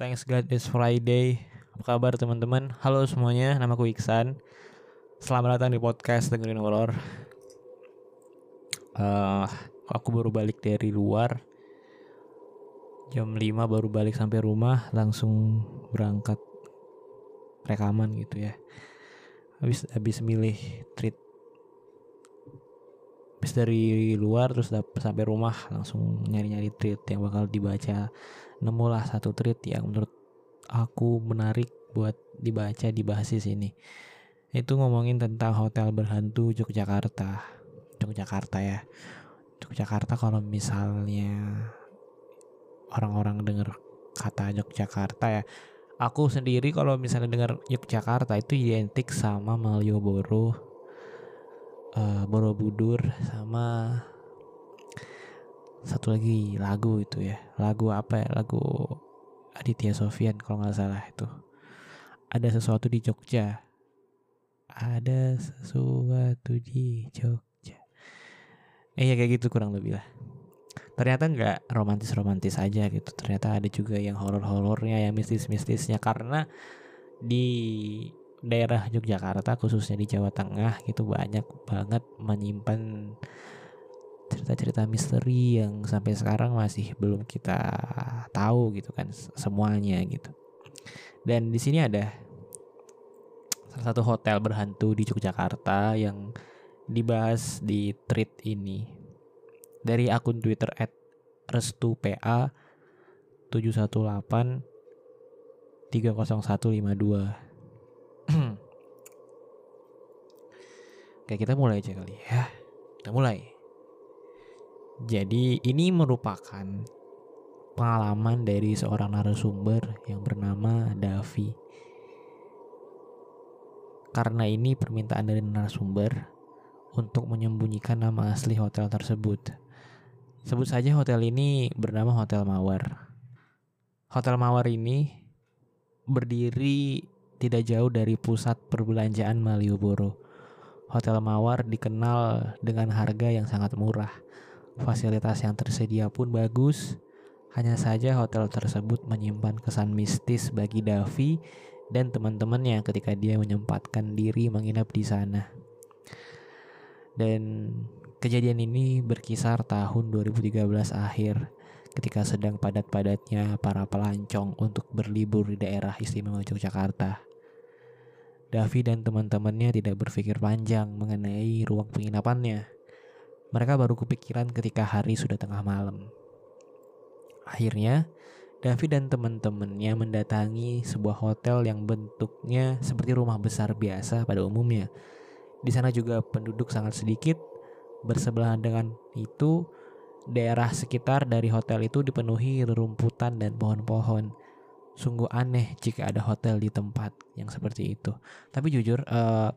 Thanks God it's Friday. Apa kabar teman-teman? Halo semuanya, nama aku Iksan. Selamat datang di podcast dengerin horor. Uh, aku baru balik dari luar. Jam 5 baru balik sampai rumah, langsung berangkat rekaman gitu ya. Habis habis milih treat habis dari luar terus sampai rumah langsung nyari-nyari treat yang bakal dibaca nemulah satu tweet yang menurut aku menarik buat dibaca dibahas di sini. Itu ngomongin tentang hotel berhantu Yogyakarta. Yogyakarta ya. Yogyakarta kalau misalnya orang-orang dengar kata Yogyakarta ya aku sendiri kalau misalnya dengar Yogyakarta itu identik sama Malioboro uh, Borobudur sama satu lagi lagu itu ya. Lagu apa ya? Lagu Aditya Sofian kalau nggak salah itu. Ada sesuatu di Jogja. Ada sesuatu di Jogja. Eh ya kayak gitu kurang lebih lah. Ternyata nggak romantis romantis aja gitu. Ternyata ada juga yang horor horornya yang mistis mistisnya karena di daerah Yogyakarta khususnya di Jawa Tengah gitu banyak banget menyimpan cerita-cerita misteri yang sampai sekarang masih belum kita tahu gitu kan semuanya gitu. Dan di sini ada salah satu hotel berhantu di Yogyakarta yang dibahas di tweet ini dari akun Twitter @restupa 718 30152. Oke, kita mulai aja kali ya. Kita mulai. Jadi ini merupakan pengalaman dari seorang narasumber yang bernama Davi. Karena ini permintaan dari narasumber untuk menyembunyikan nama asli hotel tersebut. Sebut saja hotel ini bernama Hotel Mawar. Hotel Mawar ini berdiri tidak jauh dari pusat perbelanjaan Malioboro. Hotel Mawar dikenal dengan harga yang sangat murah Fasilitas yang tersedia pun bagus. Hanya saja hotel tersebut menyimpan kesan mistis bagi Davi dan teman-temannya ketika dia menyempatkan diri menginap di sana. Dan kejadian ini berkisar tahun 2013 akhir ketika sedang padat-padatnya para pelancong untuk berlibur di daerah istimewa Yogyakarta. Davi dan teman-temannya tidak berpikir panjang mengenai ruang penginapannya mereka baru kepikiran ketika hari sudah tengah malam. Akhirnya, David dan teman-temannya mendatangi sebuah hotel yang bentuknya seperti rumah besar biasa pada umumnya. Di sana juga penduduk sangat sedikit. Bersebelahan dengan itu, daerah sekitar dari hotel itu dipenuhi rerumputan dan pohon-pohon. Sungguh aneh jika ada hotel di tempat yang seperti itu. Tapi jujur, uh,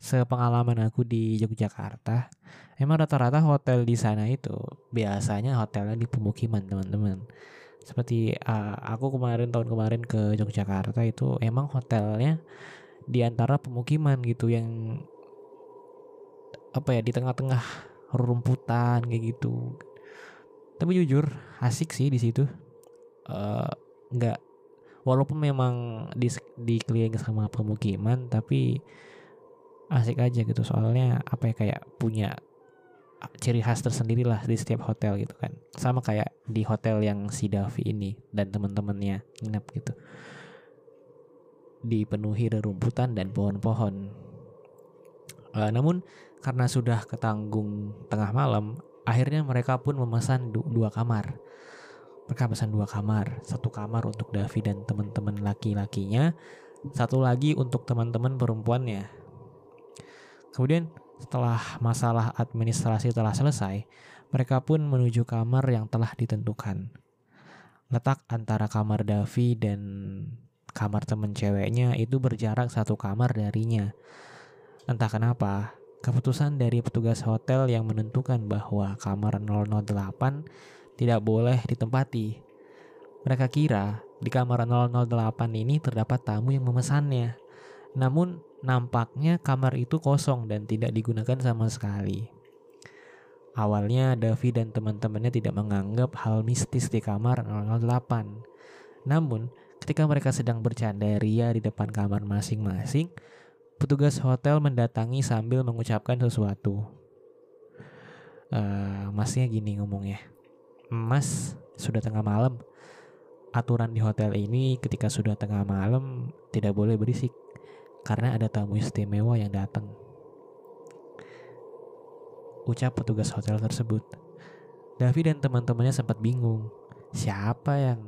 sepengalaman aku di Yogyakarta, emang rata-rata hotel di sana itu biasanya hotelnya di pemukiman teman-teman. Seperti uh, aku kemarin tahun kemarin ke Yogyakarta itu emang hotelnya di antara pemukiman gitu yang apa ya di tengah-tengah rumputan kayak gitu. Tapi jujur asik sih di situ. Uh, nggak walaupun memang di dikelilingi sama pemukiman tapi asik aja gitu. Soalnya apa ya kayak punya ciri khas tersendiri lah di setiap hotel gitu kan. Sama kayak di hotel yang si Davi ini dan teman-temannya nginep gitu. Dipenuhi rerumputan dan pohon-pohon. Uh, namun karena sudah ketanggung tengah malam akhirnya mereka pun memesan du dua kamar. Mereka pesan dua kamar. Satu kamar untuk Davi dan teman-teman laki-lakinya. Satu lagi untuk teman-teman perempuannya Kemudian setelah masalah administrasi telah selesai, mereka pun menuju kamar yang telah ditentukan. Letak antara kamar Davi dan kamar temen ceweknya itu berjarak satu kamar darinya. Entah kenapa, keputusan dari petugas hotel yang menentukan bahwa kamar 008 tidak boleh ditempati. Mereka kira di kamar 008 ini terdapat tamu yang memesannya. Namun nampaknya kamar itu kosong dan tidak digunakan sama sekali. Awalnya Davi dan teman-temannya tidak menganggap hal mistis di kamar 008. Namun, ketika mereka sedang bercanda ria di depan kamar masing-masing, petugas hotel mendatangi sambil mengucapkan sesuatu. Uh, masnya gini ngomongnya, Mas, sudah tengah malam. Aturan di hotel ini ketika sudah tengah malam tidak boleh berisik karena ada tamu istimewa yang datang. Ucap petugas hotel tersebut. Davi dan teman-temannya sempat bingung. Siapa yang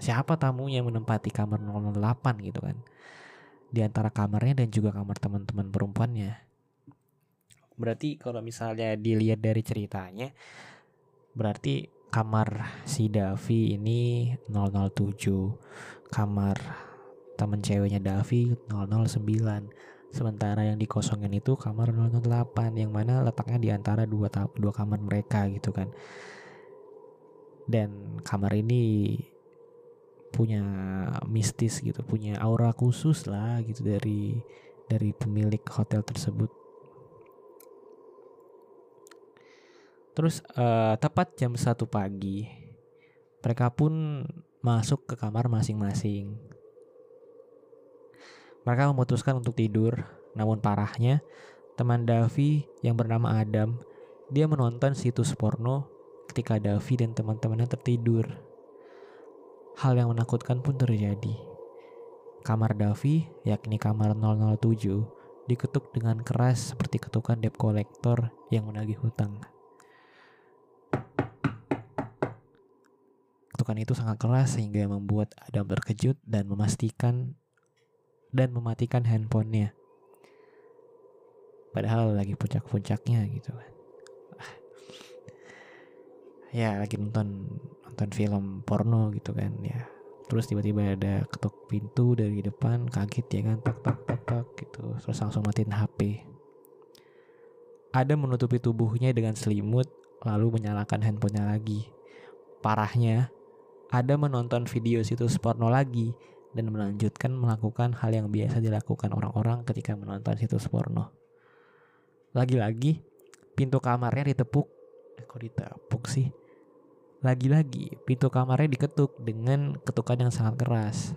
siapa tamunya yang menempati kamar 008 gitu kan. Di antara kamarnya dan juga kamar teman-teman perempuannya. Berarti kalau misalnya dilihat dari ceritanya berarti kamar si Davi ini 007 kamar temen ceweknya Davi 009 sementara yang dikosongin itu kamar 008 yang mana letaknya di antara dua dua kamar mereka gitu kan. Dan kamar ini punya mistis gitu punya aura khusus lah gitu dari dari pemilik hotel tersebut. Terus uh, tepat jam satu pagi, mereka pun masuk ke kamar masing-masing. Mereka memutuskan untuk tidur, namun parahnya, teman Davi yang bernama Adam, dia menonton situs porno ketika Davi dan teman-temannya tertidur. Hal yang menakutkan pun terjadi. Kamar Davi, yakni kamar 007, diketuk dengan keras seperti ketukan debt collector yang menagih hutang. Ketukan itu sangat keras sehingga membuat Adam terkejut dan memastikan dan mematikan handphonenya. Padahal lagi puncak-puncaknya gitu kan. Ya lagi nonton nonton film porno gitu kan ya. Terus tiba-tiba ada ketuk pintu dari depan, kaget ya kan, tak tak tak tak gitu. Terus langsung matiin HP. Ada menutupi tubuhnya dengan selimut lalu menyalakan handphonenya lagi. Parahnya, ada menonton video situs porno lagi dan melanjutkan melakukan hal yang biasa dilakukan orang-orang ketika menonton situs porno. Lagi-lagi, pintu kamarnya ditepuk. Eh, kok ditepuk sih? Lagi-lagi, pintu kamarnya diketuk dengan ketukan yang sangat keras.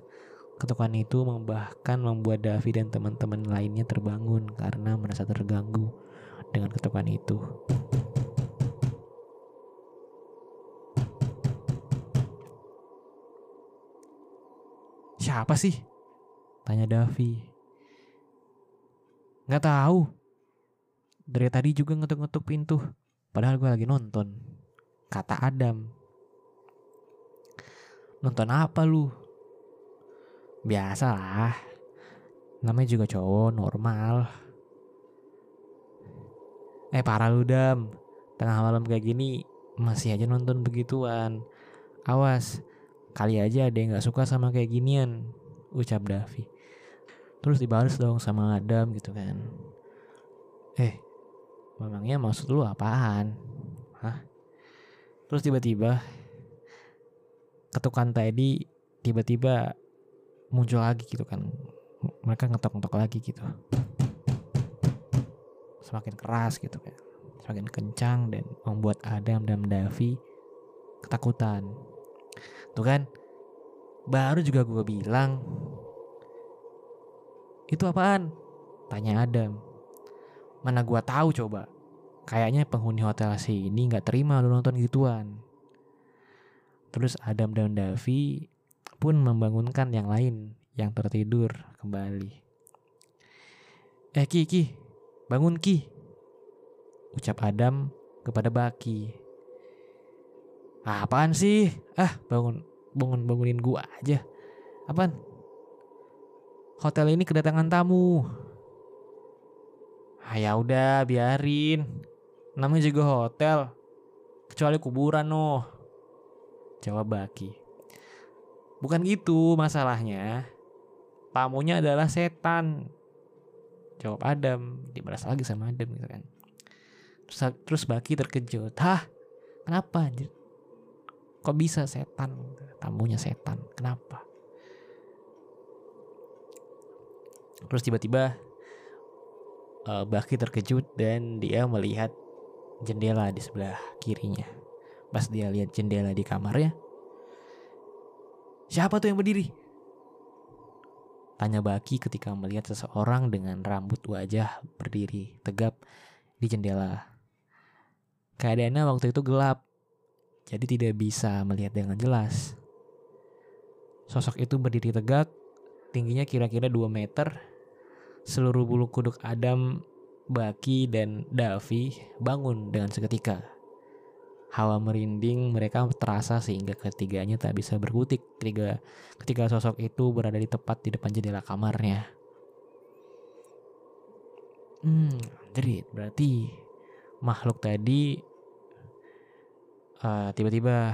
Ketukan itu bahkan membuat Davi dan teman-teman lainnya terbangun karena merasa terganggu dengan ketukan itu. Siapa sih? Tanya Davi. Gak tahu. Dari tadi juga ngetuk-ngetuk pintu. Padahal gue lagi nonton. Kata Adam. Nonton apa lu? Biasalah. Namanya juga cowok normal. Eh parah lu Dam. Tengah malam kayak gini masih aja nonton begituan. Awas, Kali aja ada yang gak suka sama kayak ginian, ucap Davi. Terus dibalas dong sama Adam gitu kan. Eh, memangnya maksud lu apaan? Hah? Terus tiba-tiba ketukan tadi tiba-tiba muncul lagi gitu kan. Mereka ngetok-ngetok lagi gitu. Semakin keras gitu kan. Semakin kencang dan membuat Adam dan Davi ketakutan. Tuh kan, baru juga gue bilang. Itu apaan? Tanya Adam. Mana gue tahu coba. Kayaknya penghuni hotel sini nggak terima lu nonton gituan. Terus Adam dan Davi pun membangunkan yang lain yang tertidur kembali. Eh Ki, Ki, bangun Ki. Ucap Adam kepada Baki Ah, apaan sih? Ah, bangun bangun bangunin gua aja. Apaan? Hotel ini kedatangan tamu. Ah, ya udah, biarin. Namanya juga hotel. Kecuali kuburan noh. Jawab Baki. Bukan gitu masalahnya. Tamunya adalah setan. Jawab Adam. Dibalas lagi sama Adam gitu kan. Terus, terus Baki terkejut. Hah? Kenapa anjir? Kok bisa setan? Tamunya setan. Kenapa? Terus tiba-tiba uh, Baki terkejut dan dia melihat jendela di sebelah kirinya. Pas dia lihat jendela di kamarnya, Siapa tuh yang berdiri? Tanya Baki ketika melihat seseorang dengan rambut wajah berdiri tegap di jendela. Keadaannya waktu itu gelap, jadi tidak bisa melihat dengan jelas. Sosok itu berdiri tegak, tingginya kira-kira 2 meter. Seluruh bulu kuduk Adam, Baki, dan Davi bangun dengan seketika. Hawa merinding mereka terasa sehingga ketiganya tak bisa berkutik ketika, ketika sosok itu berada di tepat di depan jendela kamarnya. Hmm, jadi berarti makhluk tadi uh, tiba-tiba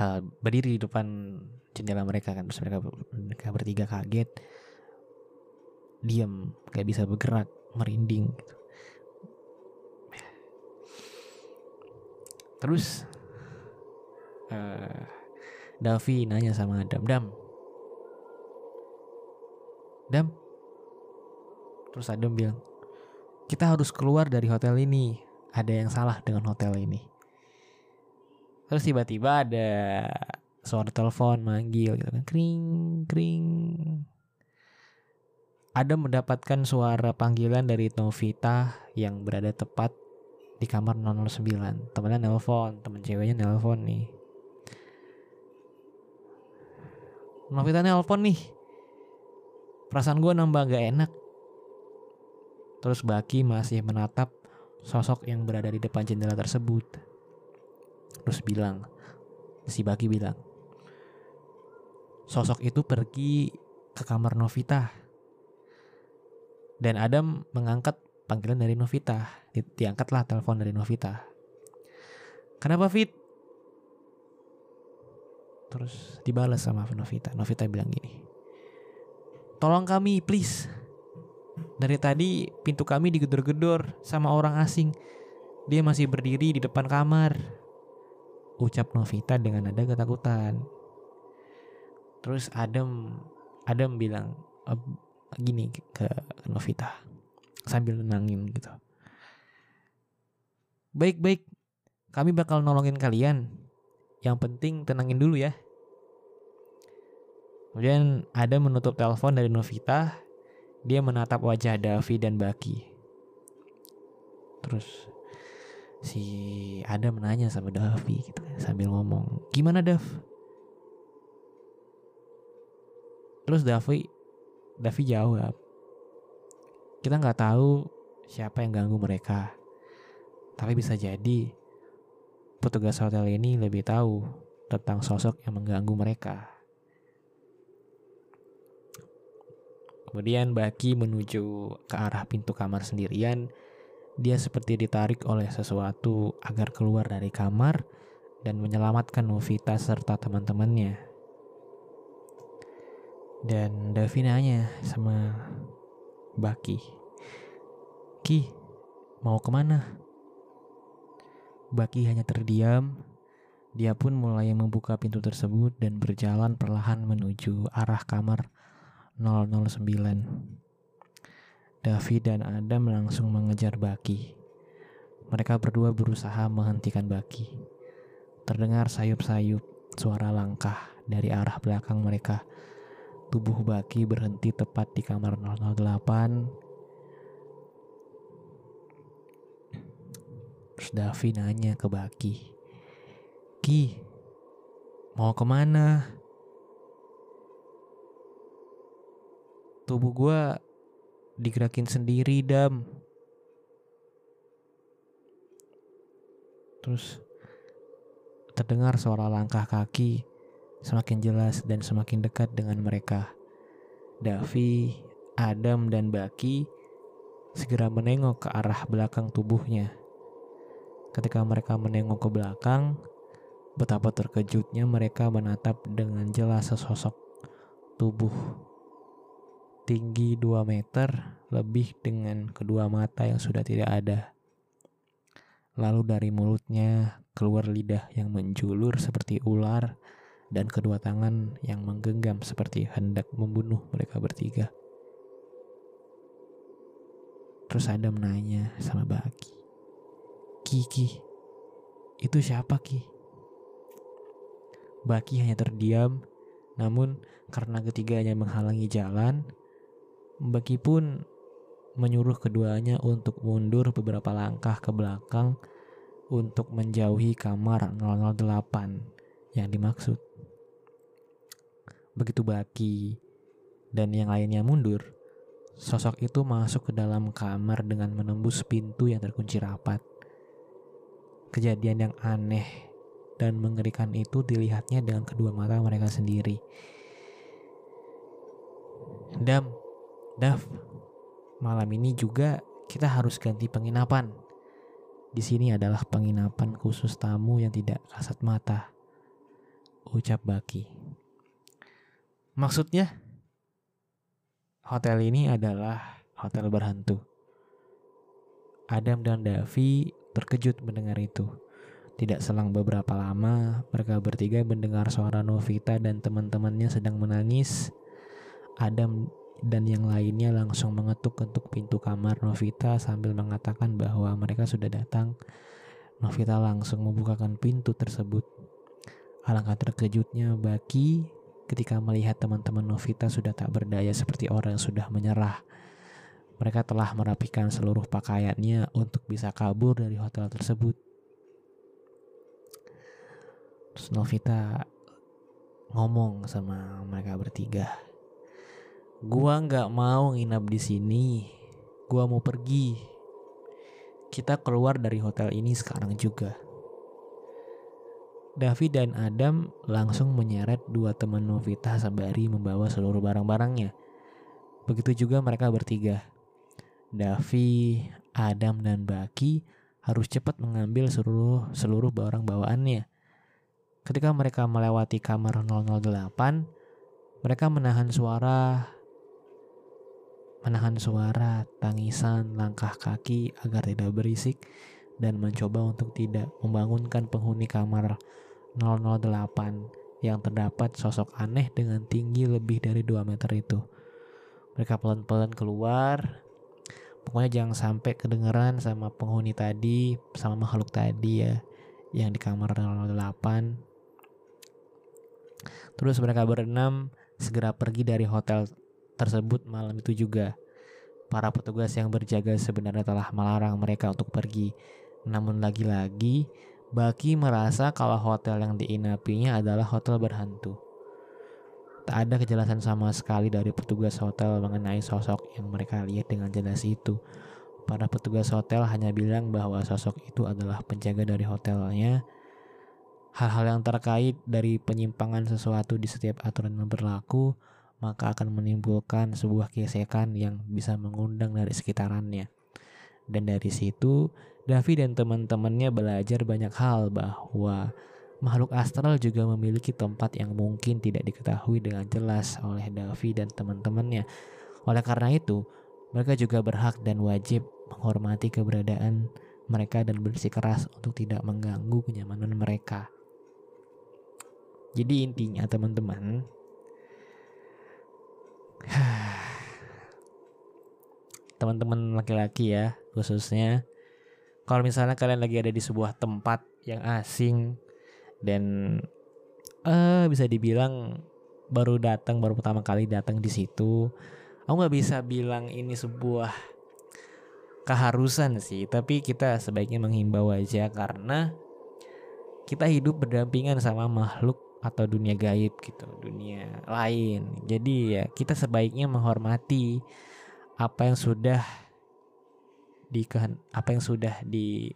uh, berdiri di depan jendela mereka kan terus mereka, mereka bertiga kaget diam kayak bisa bergerak merinding gitu Terus uh, Davi nanya sama Adam, Dam, Dam. Terus Adam bilang, kita harus keluar dari hotel ini. Ada yang salah dengan hotel ini. Terus tiba-tiba ada suara telepon manggil gitu kan, kring kring. Adam mendapatkan suara panggilan dari Novita yang berada tepat di kamar 009 temennya nelpon temen ceweknya nelpon nih. Novita nelpon nih. Perasaan gue nambah gak enak. Terus Baki masih menatap sosok yang berada di depan jendela tersebut terus bilang si Baki bilang sosok itu pergi ke kamar Novita dan Adam mengangkat panggilan dari Novita. Di, diangkatlah telepon dari Novita. Kenapa Fit? Terus dibalas sama Novita. Novita bilang gini. Tolong kami please. Dari tadi pintu kami digedor-gedor sama orang asing. Dia masih berdiri di depan kamar. Ucap Novita dengan nada ketakutan. Terus Adam Adam bilang gini ke Novita sambil nenangin gitu. Baik-baik, kami bakal nolongin kalian. Yang penting tenangin dulu ya. Kemudian ada menutup telepon dari Novita. Dia menatap wajah Davi dan Baki. Terus si ada menanya sama Davi gitu sambil ngomong, "Gimana Dav?" Terus Davi Davi jawab, kita nggak tahu siapa yang ganggu mereka. Tapi bisa jadi petugas hotel ini lebih tahu tentang sosok yang mengganggu mereka. Kemudian Baki menuju ke arah pintu kamar sendirian. Dia seperti ditarik oleh sesuatu agar keluar dari kamar dan menyelamatkan Novita serta teman-temannya. Dan Davi nanya sama Baki. Ki, mau ke mana? Baki hanya terdiam. Dia pun mulai membuka pintu tersebut dan berjalan perlahan menuju arah kamar 009. David dan Adam langsung mengejar Baki. Mereka berdua berusaha menghentikan Baki. Terdengar sayup-sayup suara langkah dari arah belakang mereka Tubuh Baki berhenti tepat di kamar 008. Terus Davi nanya ke Baki. Ki, mau ke mana? Tubuh gue digerakin sendiri, Dam. Terus terdengar suara langkah kaki semakin jelas dan semakin dekat dengan mereka. Davi, Adam, dan Baki segera menengok ke arah belakang tubuhnya. Ketika mereka menengok ke belakang, betapa terkejutnya mereka menatap dengan jelas sesosok tubuh tinggi 2 meter lebih dengan kedua mata yang sudah tidak ada. Lalu dari mulutnya keluar lidah yang menjulur seperti ular dan kedua tangan yang menggenggam seperti hendak membunuh mereka bertiga. Terus Adam nanya sama Baki. Kiki, itu siapa Ki? Baki hanya terdiam, namun karena ketiganya menghalangi jalan, Baki pun menyuruh keduanya untuk mundur beberapa langkah ke belakang untuk menjauhi kamar 008 yang dimaksud. Begitu Baki dan yang lainnya mundur, sosok itu masuk ke dalam kamar dengan menembus pintu yang terkunci rapat. Kejadian yang aneh dan mengerikan itu dilihatnya dengan kedua mata mereka sendiri. Dam, Dav, malam ini juga kita harus ganti penginapan. Di sini adalah penginapan khusus tamu yang tidak kasat mata. Ucap Baki. Maksudnya, hotel ini adalah hotel berhantu. Adam dan Davi terkejut mendengar itu. Tidak selang beberapa lama, mereka bertiga mendengar suara Novita dan teman-temannya sedang menangis. Adam dan yang lainnya langsung mengetuk-ketuk pintu kamar Novita sambil mengatakan bahwa mereka sudah datang. Novita langsung membukakan pintu tersebut. Alangkah terkejutnya Baki ketika melihat teman-teman Novita sudah tak berdaya seperti orang yang sudah menyerah. Mereka telah merapikan seluruh pakaiannya untuk bisa kabur dari hotel tersebut. Terus Novita ngomong sama mereka bertiga. Gua nggak mau nginap di sini. Gua mau pergi. Kita keluar dari hotel ini sekarang juga. David dan Adam langsung menyeret dua teman Novita sembari membawa seluruh barang-barangnya. Begitu juga mereka bertiga. Davi, Adam, dan Baki harus cepat mengambil seluruh seluruh barang bawaannya. Ketika mereka melewati kamar 008, mereka menahan suara menahan suara, tangisan, langkah kaki agar tidak berisik dan mencoba untuk tidak membangunkan penghuni kamar 008 yang terdapat sosok aneh dengan tinggi lebih dari 2 meter itu. Mereka pelan-pelan keluar. Pokoknya jangan sampai kedengeran sama penghuni tadi, sama makhluk tadi ya, yang di kamar 008. Terus mereka berenam segera pergi dari hotel tersebut malam itu juga. Para petugas yang berjaga sebenarnya telah melarang mereka untuk pergi. Namun lagi-lagi, Baki merasa kalau hotel yang diinapinya adalah hotel berhantu. Tak ada kejelasan sama sekali dari petugas hotel mengenai sosok yang mereka lihat dengan jelas itu. Para petugas hotel hanya bilang bahwa sosok itu adalah penjaga dari hotelnya. Hal-hal yang terkait dari penyimpangan sesuatu di setiap aturan yang berlaku maka akan menimbulkan sebuah gesekan yang bisa mengundang dari sekitarannya. Dan dari situ, Davi dan teman-temannya belajar banyak hal bahwa makhluk astral juga memiliki tempat yang mungkin tidak diketahui dengan jelas oleh Davi dan teman-temannya. Oleh karena itu, mereka juga berhak dan wajib menghormati keberadaan mereka dan bersikeras untuk tidak mengganggu kenyamanan mereka. Jadi intinya teman-teman, teman-teman laki-laki ya khususnya. Kalau misalnya kalian lagi ada di sebuah tempat yang asing dan uh, bisa dibilang baru datang baru pertama kali datang di situ aku nggak bisa bilang ini sebuah keharusan sih. Tapi kita sebaiknya menghimbau aja karena kita hidup berdampingan sama makhluk atau dunia gaib gitu, dunia lain. Jadi ya kita sebaiknya menghormati apa yang sudah di apa yang sudah di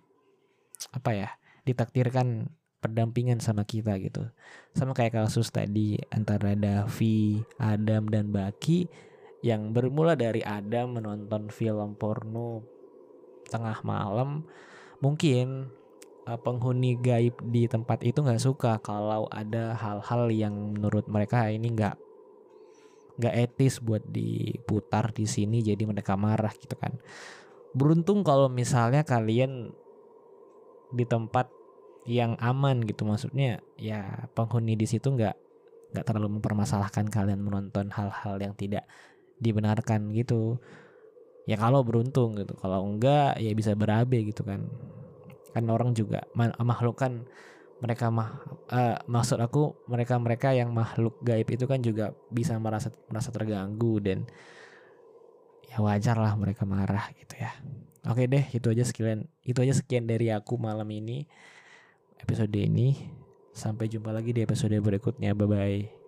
apa ya ditakdirkan pendampingan sama kita gitu. Sama kayak kasus tadi antara Davi, Adam dan Baki yang bermula dari Adam menonton film porno tengah malam mungkin penghuni gaib di tempat itu nggak suka kalau ada hal-hal yang menurut mereka ini nggak nggak etis buat diputar di sini jadi mereka marah gitu kan. Beruntung kalau misalnya kalian di tempat yang aman gitu maksudnya ya penghuni di situ nggak nggak terlalu mempermasalahkan kalian menonton hal-hal yang tidak dibenarkan gitu. Ya kalau beruntung gitu kalau enggak ya bisa berabe gitu kan kan orang juga makhluk kan mereka mah uh, maksud aku mereka-mereka yang makhluk gaib itu kan juga bisa merasa merasa terganggu dan ya wajar lah mereka marah gitu ya. Oke deh, itu aja sekian itu aja sekian dari aku malam ini episode ini. Sampai jumpa lagi di episode berikutnya. Bye bye.